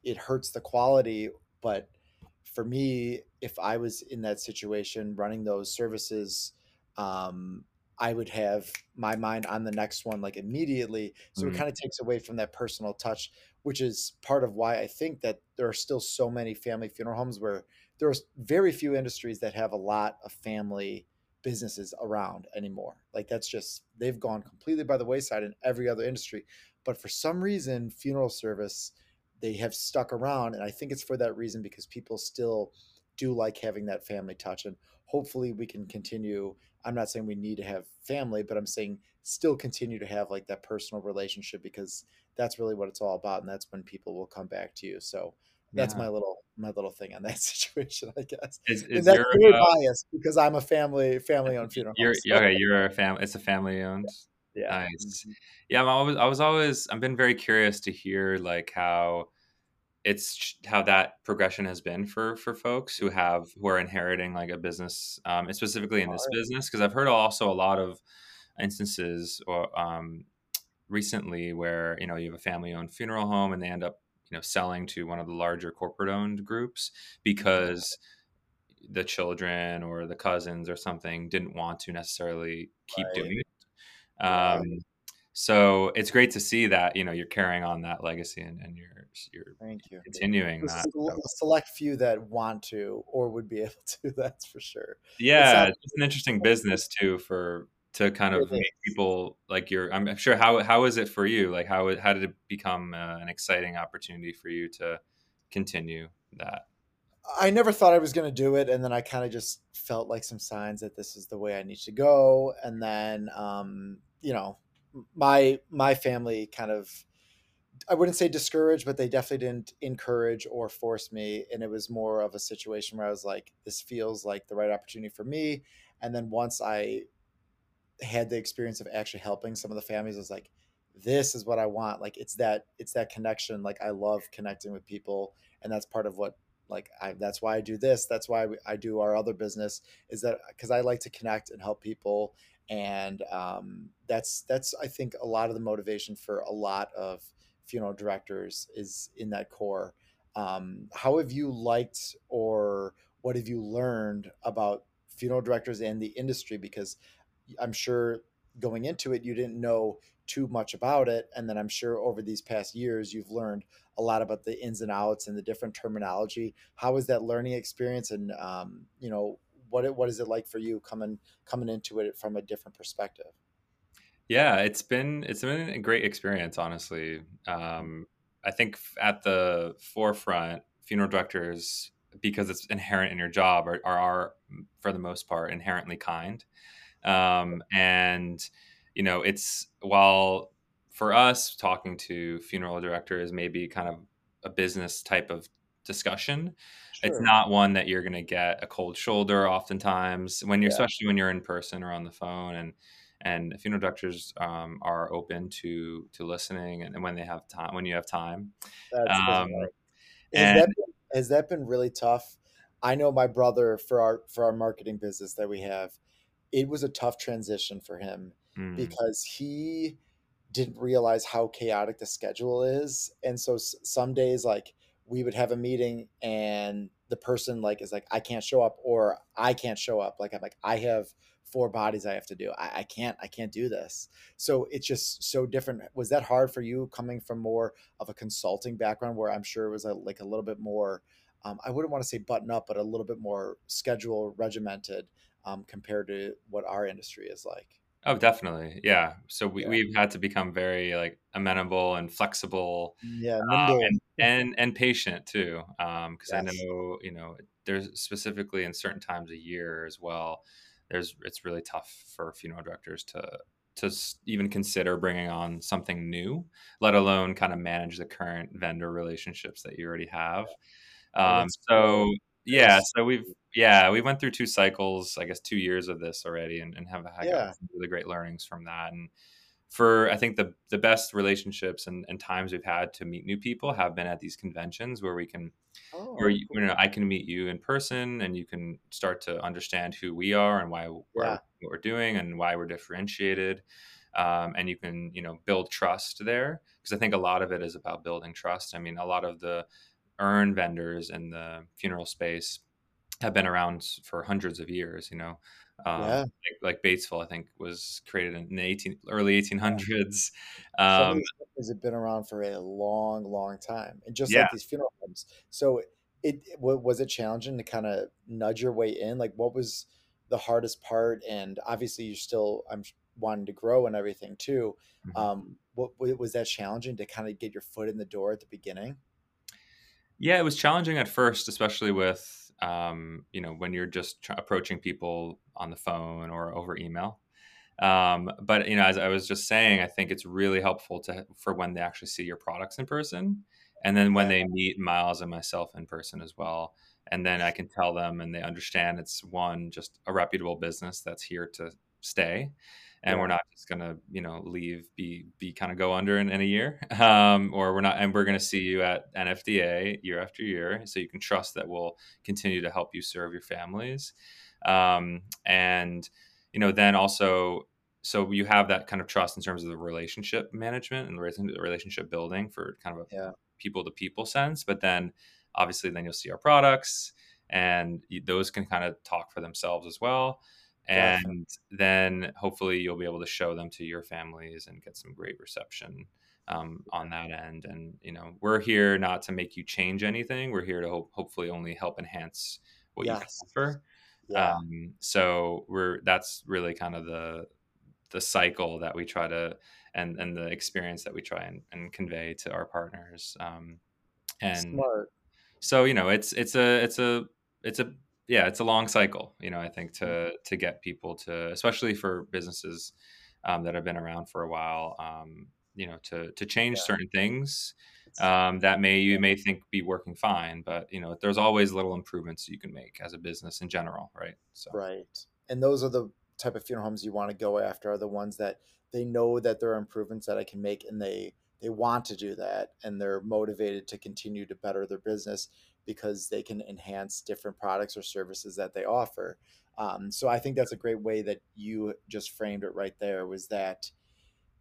[SPEAKER 2] it hurts the quality, but for me, if I was in that situation running those services, um, I would have my mind on the next one like immediately. So it
[SPEAKER 1] Mhm.
[SPEAKER 2] kind of takes away from that personal touch, which is part of why I think that there are still so many family funeral homes where there are very few industries that have a lot of family businesses around anymore. Like that's just they've gone completely by the wayside in every other industry. But for some reason, funeral service they have stuck around, and I think it's for that reason because people still do like having that family touch, and hopefully we can continue. I'm not saying we need to have family, but I'm saying still continue to have like that personal relationship because that's really what it's all about, and that's when people will come back to you. So that's
[SPEAKER 1] Yeah.
[SPEAKER 2] my little my little thing on that [LAUGHS] situation, I guess.
[SPEAKER 1] Is, is
[SPEAKER 2] that's very
[SPEAKER 1] uh,
[SPEAKER 2] biased because I'm a family family owned [LAUGHS] funeral.
[SPEAKER 1] you're
[SPEAKER 2] so-
[SPEAKER 1] okay? You're a family. It's a family owned.
[SPEAKER 2] yeah.
[SPEAKER 1] Nice.
[SPEAKER 2] Mhm.
[SPEAKER 1] Yeah, I'm always, I was always, I've been very curious to hear like how it's how that progression has been for for folks who have who are inheriting like a business, um, specifically in this business, because I've heard also a lot of instances or um, recently where you know you have a family owned funeral home and they end up you know selling to one of the larger corporate owned groups because the children or the cousins or something didn't want to necessarily keep
[SPEAKER 2] Right.
[SPEAKER 1] doing it. Um, so it's great to see that you know you're carrying on that legacy and, and you're you're
[SPEAKER 2] Thank you.
[SPEAKER 1] continuing
[SPEAKER 2] There's
[SPEAKER 1] that.
[SPEAKER 2] a sel- a select few that want to or would be [LAUGHS] able to. That's for sure.
[SPEAKER 1] Yeah,
[SPEAKER 2] not-
[SPEAKER 1] it's an interesting business too for to kind of make people like you're. I'm sure how how is it for you? Like how how did it become uh, an exciting opportunity for you to continue that?
[SPEAKER 2] I never thought I was going to do it, and then I kind of just felt like some signs that this is the way I need to go. And then, um, you know, my my family kind of I wouldn't say discourage, but they definitely didn't encourage or force me. And it was more of a situation where I was like, this feels like the right opportunity for me. And then once I had the experience of actually helping some of the families, I was like, this is what I want. Like it's that it's that connection. Like I love connecting with people, and that's part of what like I that's why I do this. That's why I do our other business is that because I like to connect and help people, and um, that's that's I think a lot of the motivation for a lot of funeral directors is in that core. Um, how have you liked or what have you learned about funeral directors and the industry? Because I'm sure going into it, you didn't know too much about it. And then I'm sure over these past years, you've learned a lot about the ins and outs and the different terminology. How was that learning experience? And, um, you know, what, what is it like for you coming, coming into it from a different perspective?
[SPEAKER 1] Yeah, it's been, it's been a great experience, honestly. Um, I think at the forefront, funeral directors, because it's inherent in your job, are, are, are for the most part inherently kind. Um, and, you know, it's while for us talking to funeral directors maybe kind of a business type of discussion. Sure. It's not one that you're going to get a cold shoulder oftentimes when you're, yeah. especially when you're in person or on the phone and, and funeral directors um, are open to, to listening and, and, when they have time, when you have time. Um,
[SPEAKER 2] and, that been, has that been really tough? I know my brother for our, for our marketing business that we have, it was a tough transition for him mm. because he didn't realize how chaotic the schedule is. And so some days, like, we would have a meeting and the person like is like i can't show up or i can't show up. Like i'm like i have four bodies i have to do. I, I, can't i can't do this. So it's just so different. Was that hard for you coming from more of a consulting background where i'm sure it was a, like a little bit more um, i wouldn't want to say button up but a little bit more schedule regimented um, compared to what our industry is like
[SPEAKER 1] Oh, definitely. Yeah. So we, yeah. we've had to become very like amenable and flexible.
[SPEAKER 2] Yeah.
[SPEAKER 1] Um, and, and, and, patient too. Um, cause yes. I know, you know, there's specifically in certain times a year as well, there's, it's really tough for funeral directors to, to even consider bringing on something new, let alone kind of manage the current vendor relationships that you already have. Um, so yeah, so we've yeah we went through two cycles, I guess two years of this already, and, and have had yeah. really great learnings from that. And for I think the the best relationships and, and times we've had to meet new people have been at these conventions where we can oh, where you, you, know I can meet you in person and you can start to understand who we are and why we're, yeah. what we're doing and why we're differentiated. Um, and you can you know build trust there because I think a lot of it is about building trust. I mean, a lot of the urn vendors in the funeral space have been around for hundreds of years. You know, um, yeah. like, like, Batesville, I think was created in the 18 early 1800s. Um,
[SPEAKER 2] has it been around for a long, long time, and just yeah. like these funeral homes. So, it, it was it challenging to kind of nudge your way in. Like, what was the hardest part? And obviously, you're still I'm wanting to grow and everything too. Mm-hmm. Um, what was that challenging to kind of get your foot in the door at the beginning?
[SPEAKER 1] Yeah, it was challenging at first, especially with um, you know when you're just tr- approaching people on the phone or over email. Um, but you know, as I was just saying, I think it's really helpful to for when they actually see your products in person, and then when they meet Miles and myself in person as well. And then I can tell them, and they understand it's one just a reputable business that's here to stay, and yeah. we're not just gonna you know leave be be kind of go under in, in a year. [LAUGHS] Um, or we're not and we're gonna see you at nfda year after year so you can trust that we'll continue to help you serve your families. Um, and you know then also so you have that kind of trust in terms of the relationship management and the relationship building for kind of a people to people sense but then obviously then you'll see our products and those can kind of talk for themselves as well and then hopefully you'll be able to show them to your families and get some great reception um, on that end and you know we're here not to make you change anything we're here to hope, hopefully only help enhance what yes. you offer yeah. Um, so we're that's really kind of the the cycle that we try to and and the experience that we try and, and convey to our partners um, and Smart. so you know it's it's a it's a it's a yeah, it's a long cycle, you know, I think to mm-hmm. to get people to especially for businesses um, that have been around for a while, um, you know to to change
[SPEAKER 2] Yeah.
[SPEAKER 1] certain things um, that may you may think be working fine, but you know there's always little improvements you can make as a business in general, right? So
[SPEAKER 2] Right. And those are the type of funeral homes you want to go after are the ones that they know that there are improvements that I can make and they they want to do that and they're motivated to continue to better their business because they can enhance different products or services that they offer. Um, so I think that's a great way that you just framed it right there was that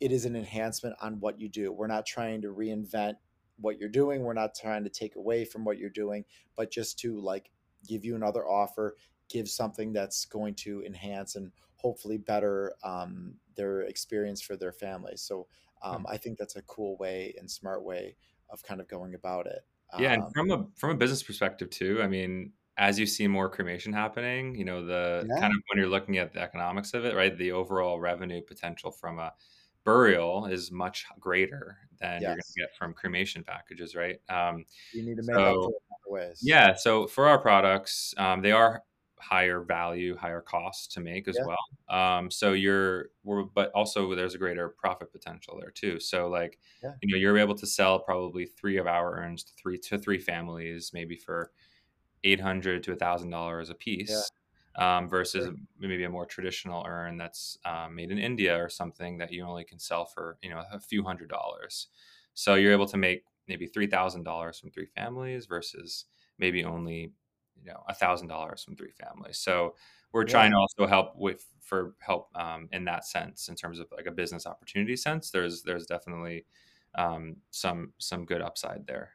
[SPEAKER 2] it is an enhancement on what you do. We're not trying to reinvent what you're doing. We're not trying to take away from what you're doing, but just to like give you another offer, give something that's going to enhance and hopefully better um, their experience for their family. So um, I think that's a cool way and smart way of kind of going about it.
[SPEAKER 1] Yeah, and
[SPEAKER 2] Um,
[SPEAKER 1] from a from a business perspective too, I mean, as you see more cremation happening, you know the
[SPEAKER 2] yeah.
[SPEAKER 1] kind of when you're looking at the economics of it, right? The overall revenue potential from a burial is much greater than you're going to get from cremation packages, right? Um,
[SPEAKER 2] You need to make up
[SPEAKER 1] so
[SPEAKER 2] for it ways.
[SPEAKER 1] Yeah, so for our products, um, they are higher value, higher cost to make as
[SPEAKER 2] Yeah.
[SPEAKER 1] well. Um, so you're, we're, but also there's a greater profit potential there too. So like,
[SPEAKER 2] Yeah.
[SPEAKER 1] you know, you're able to sell probably three of our urns to three to three families, maybe for eight hundred to a thousand dollars a piece. Um, versus
[SPEAKER 2] Sure.
[SPEAKER 1] maybe a more traditional urn that's um, made in India or something that you only can sell for you know a few hundred dollars. So you're able to make maybe three thousand dollars from three families versus maybe only you know a thousand dollars from three families. So we're
[SPEAKER 2] Yeah.
[SPEAKER 1] trying to also help with for help um, in that sense in terms of like a business opportunity sense. There's there's definitely um, some some good upside there.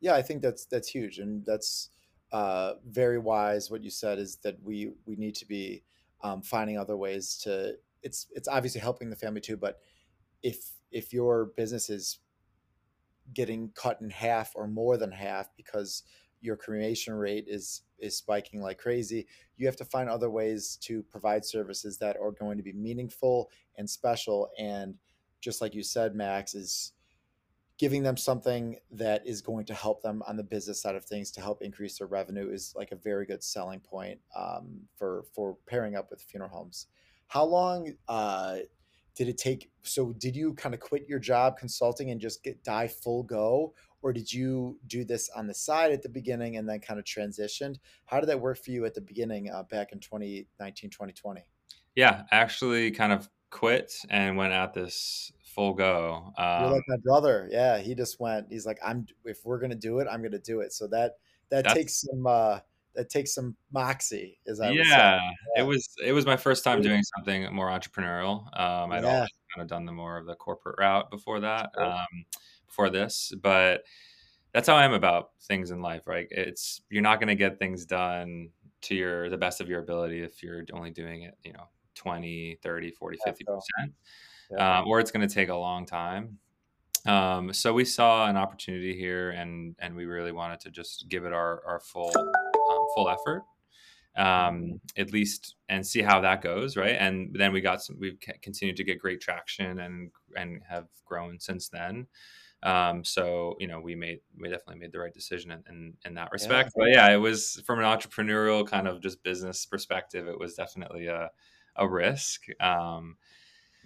[SPEAKER 2] Yeah, I think that's that's huge, and that's uh, very wise. What you said is that we we need to be um, finding other ways to. It's it's obviously helping the family too, but if if your business is getting cut in half or more than half because your cremation rate is is spiking like crazy, you have to find other ways to provide services that are going to be meaningful and special. And just like you said, Max, is giving them something that is going to help them on the business side of things to help increase their revenue is like a very good selling point um, for for pairing up with funeral homes. How long uh, did it take? So did you kind of quit your job consulting and just get dive full go, or did you do this on the side at the beginning and then kind of transitioned? How did that work for you at the beginning uh, back in 2019, 2020?
[SPEAKER 1] Yeah, actually kind of quit and went at this full go.
[SPEAKER 2] You're
[SPEAKER 1] Um,
[SPEAKER 2] like my brother. Yeah, he just went. He's like, I'm. If we're gonna do it, I'm gonna do it. So that that takes some. uh That takes some moxie, as I say.
[SPEAKER 1] yeah, it was it was my first time doing something more entrepreneurial. Um, I'd
[SPEAKER 2] Yeah.
[SPEAKER 1] always kind of done the more of the corporate route before that, um, before this, but that's how I am about things in life, right? It's you're not going to get things done to your the best of your ability if you're only doing it, you know, 20, 30, 40,
[SPEAKER 2] Yeah,
[SPEAKER 1] 50
[SPEAKER 2] so,
[SPEAKER 1] percent
[SPEAKER 2] yeah.
[SPEAKER 1] um, or it's going to take a long time. Um, so we saw an opportunity here, and and we really wanted to just give it our our full um, full effort, um, at least, and see how that goes, right? And then we got some. We've continued to get great traction, and and have grown since then. Um, so you know, we made we definitely made the right decision in, in, in that
[SPEAKER 2] Yeah.
[SPEAKER 1] respect. But yeah, it was from an entrepreneurial kind of just business perspective, it was definitely a a risk. Um,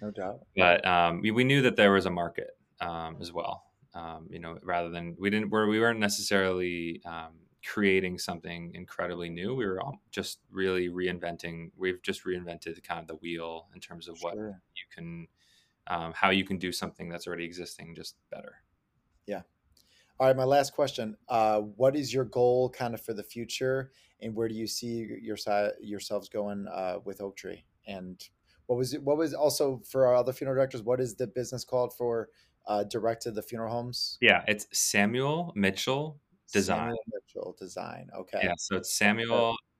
[SPEAKER 2] No doubt.
[SPEAKER 1] but um, we, we knew that there was a market um, as well. Um, you know, rather than we didn't, where we weren't necessarily um, creating something incredibly new. We were all just really reinventing. We've just reinvented kind of the wheel in terms of what
[SPEAKER 2] Sure.
[SPEAKER 1] you can, um, how you can do something that's already existing just better.
[SPEAKER 2] Yeah. All right. My last question. Uh, what is your goal, kind of, for the future, and where do you see your yourselves going uh, with Oak Tree? And what was it? What was also for our other funeral directors? What is the business called for uh, direct to the funeral homes?
[SPEAKER 1] Yeah, it's Samuel Mitchell Design.
[SPEAKER 2] Samuel Mitchell Design. Okay.
[SPEAKER 1] Yeah, so it's
[SPEAKER 2] Perfect.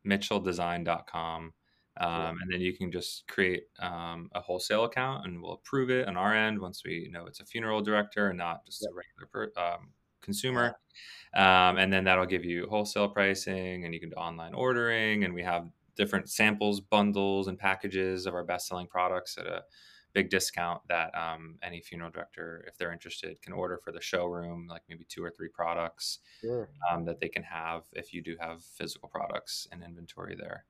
[SPEAKER 1] samuelmitchelldesign.com.
[SPEAKER 2] Cool.
[SPEAKER 1] Um, and then you can just create um, a wholesale account and we'll approve it on our end once we know it's a funeral director and not just
[SPEAKER 2] Yep.
[SPEAKER 1] a regular per, um, consumer. Um, and then that'll give you wholesale pricing and you can do online ordering. And we have different samples, bundles, and packages of our best selling products at a big discount that um, any funeral director, if they're interested, can order for the showroom, like maybe two or three products
[SPEAKER 2] Sure.
[SPEAKER 1] um, that they can have if you do have physical products and inventory there.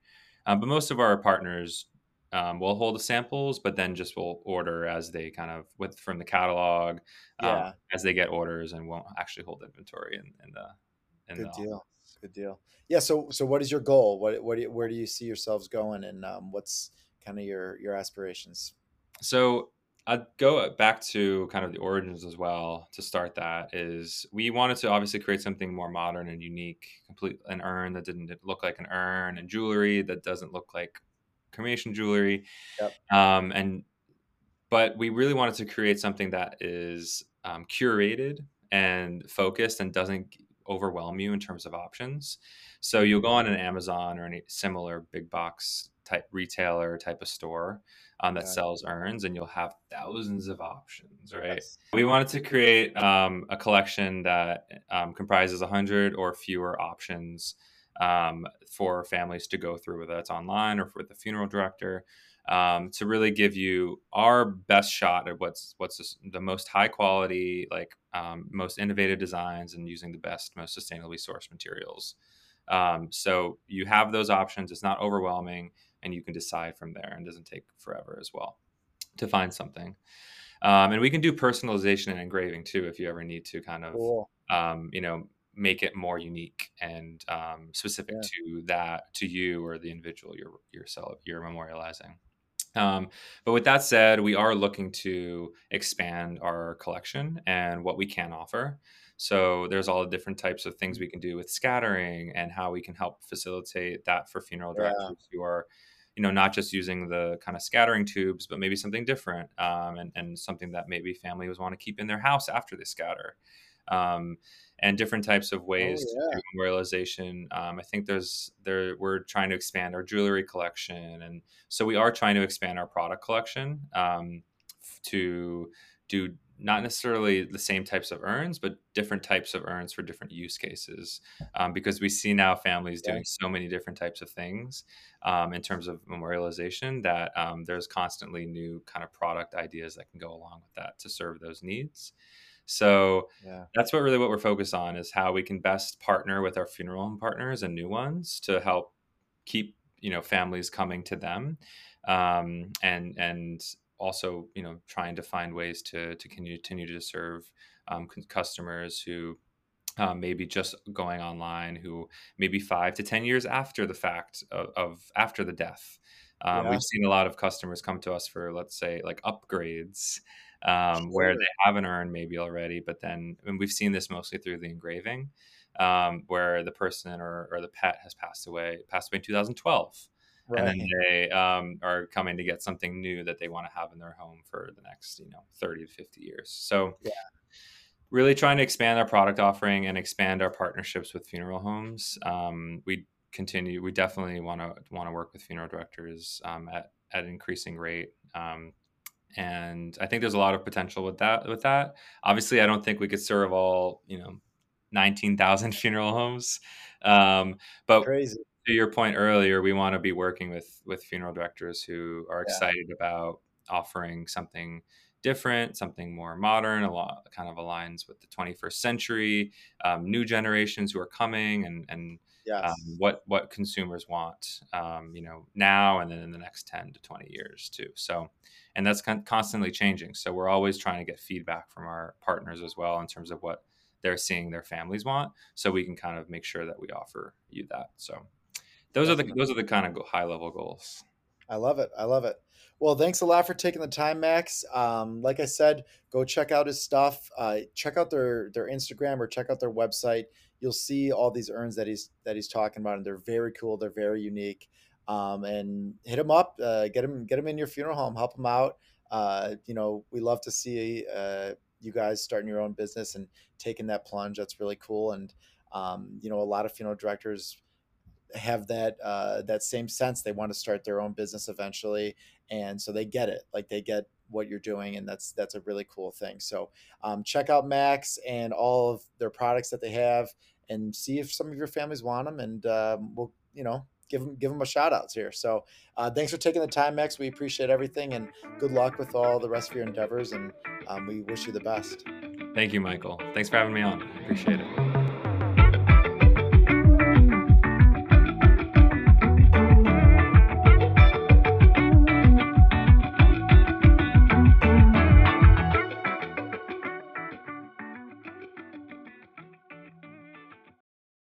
[SPEAKER 1] Um, but most of our partners um, we'll hold the samples, but then just we'll order as they kind of with from the catalog um,
[SPEAKER 2] Yeah.
[SPEAKER 1] as they get orders, and won't actually hold inventory in, in the in
[SPEAKER 2] Good
[SPEAKER 1] the
[SPEAKER 2] deal. Good deal. Yeah. So, so what is your goal? What, what, do you, where do you see yourselves going, and um, what's kind of your your aspirations?
[SPEAKER 1] So I'd go back to kind of the origins as well to start that is we wanted to obviously create something more modern and unique, complete an urn that didn't look like an urn and jewelry that doesn't look like cremation jewelry.
[SPEAKER 2] Yep.
[SPEAKER 1] Um, and but we really wanted to create something that is um, curated and focused and doesn't overwhelm you in terms of options. So you'll go on an Amazon or any similar big box type retailer type of store um, that
[SPEAKER 2] Yeah.
[SPEAKER 1] sells urns, and you'll have thousands of options, right?
[SPEAKER 2] Yes.
[SPEAKER 1] We wanted to create um, a collection that um, comprises 100 or fewer options um, for families to go through, whether that's online or with the funeral director, um, to really give you our best shot at what's what's the the most high quality, like um, most innovative designs, and using the best, most sustainably sourced materials. Um, so you have those options. It's not overwhelming, and you can decide from there, and doesn't take forever as well to find something. Um, and we can do personalization and engraving too if you ever need to kind of
[SPEAKER 2] Cool.
[SPEAKER 1] um, you know make it more unique and um, specific
[SPEAKER 2] Yeah.
[SPEAKER 1] to that to you or the individual you're you're, you're memorializing um, but with that said we are looking to expand our collection and what we can offer so there's all the different types of things we can do with scattering and how we can help facilitate that for funeral
[SPEAKER 2] Yeah.
[SPEAKER 1] directors who are you know not just using the kind of scattering tubes but maybe something different um, and, and something that maybe families want to keep in their house after they scatter um, and different types of ways
[SPEAKER 2] Oh,
[SPEAKER 1] to memorialization um, i think there's there we're trying to expand our jewelry collection and so we are trying to expand our product collection um, to do not necessarily the same types of urns but different types of urns for different use cases um, because we see now families doing so many different types of things um, in terms of memorialization that um, there's constantly new kind of product ideas that can go along with that to serve those needs. So
[SPEAKER 2] Yeah.
[SPEAKER 1] that's what really what we're focused on is how we can best partner with our funeral home partners and new ones to help keep you know families coming to them um, and and also you know trying to find ways to to continue to serve um, customers who um, maybe just going online who maybe five to ten years after the fact of, of after the death. Um,
[SPEAKER 2] Yeah.
[SPEAKER 1] we've seen a lot of customers come to us for let's say like upgrades um, where they haven't earned maybe already but then and we've seen this mostly through the engraving um, where the person or, or the pet has passed away passed away in 2012 and then they um, are coming to get something new that they want to have in their home for the next you know 30 to 50 years. So
[SPEAKER 2] Yeah.
[SPEAKER 1] really trying to expand our product offering and expand our partnerships with funeral homes. Um, we continue we definitely want to want to work with funeral directors um, at, at an increasing rate. Um, and i think there's a lot of potential with that with that. Obviously i don't think we could serve all you know 19000 [LAUGHS] funeral homes. Um, but
[SPEAKER 2] Crazy.
[SPEAKER 1] To your point earlier, we want to be working with with funeral directors who are
[SPEAKER 2] Yeah.
[SPEAKER 1] excited about offering something different, something more modern, a lot kind of aligns with the 21st century, um, new generations who are coming, and and
[SPEAKER 2] Yes.
[SPEAKER 1] um, what what consumers want, um, you know, now and then in the next 10 to 20 years too. So, and that's con- constantly changing. So we're always trying to get feedback from our partners as well in terms of what they're seeing their families want, so we can kind of make sure that we offer you that. So those are the those are the kind of high level goals.
[SPEAKER 2] I love it. I love it. Well, thanks a lot for taking the time, Max. Um, like I said, go check out his stuff. Uh, check out their their Instagram or check out their website. You'll see all these urns that he's that he's talking about, and they're very cool. They're very unique. Um, and hit him up. Uh, get him get him in your funeral home. Help him out. Uh, you know, we love to see uh, you guys starting your own business and taking that plunge. That's really cool. And um, you know, a lot of funeral directors have that uh, that same sense. They want to start their own business eventually, and so they get it. Like they get what you're doing, and that's that's a really cool thing. So um, check out Max and all of their products that they have, and see if some of your families want them, and um, we'll you know give them give them a shout outs here. So uh, thanks for taking the time, Max. We appreciate everything, and good luck with all the rest of your endeavors, and um, we wish you the best.
[SPEAKER 1] Thank you, Michael. Thanks for having me on. Appreciate it.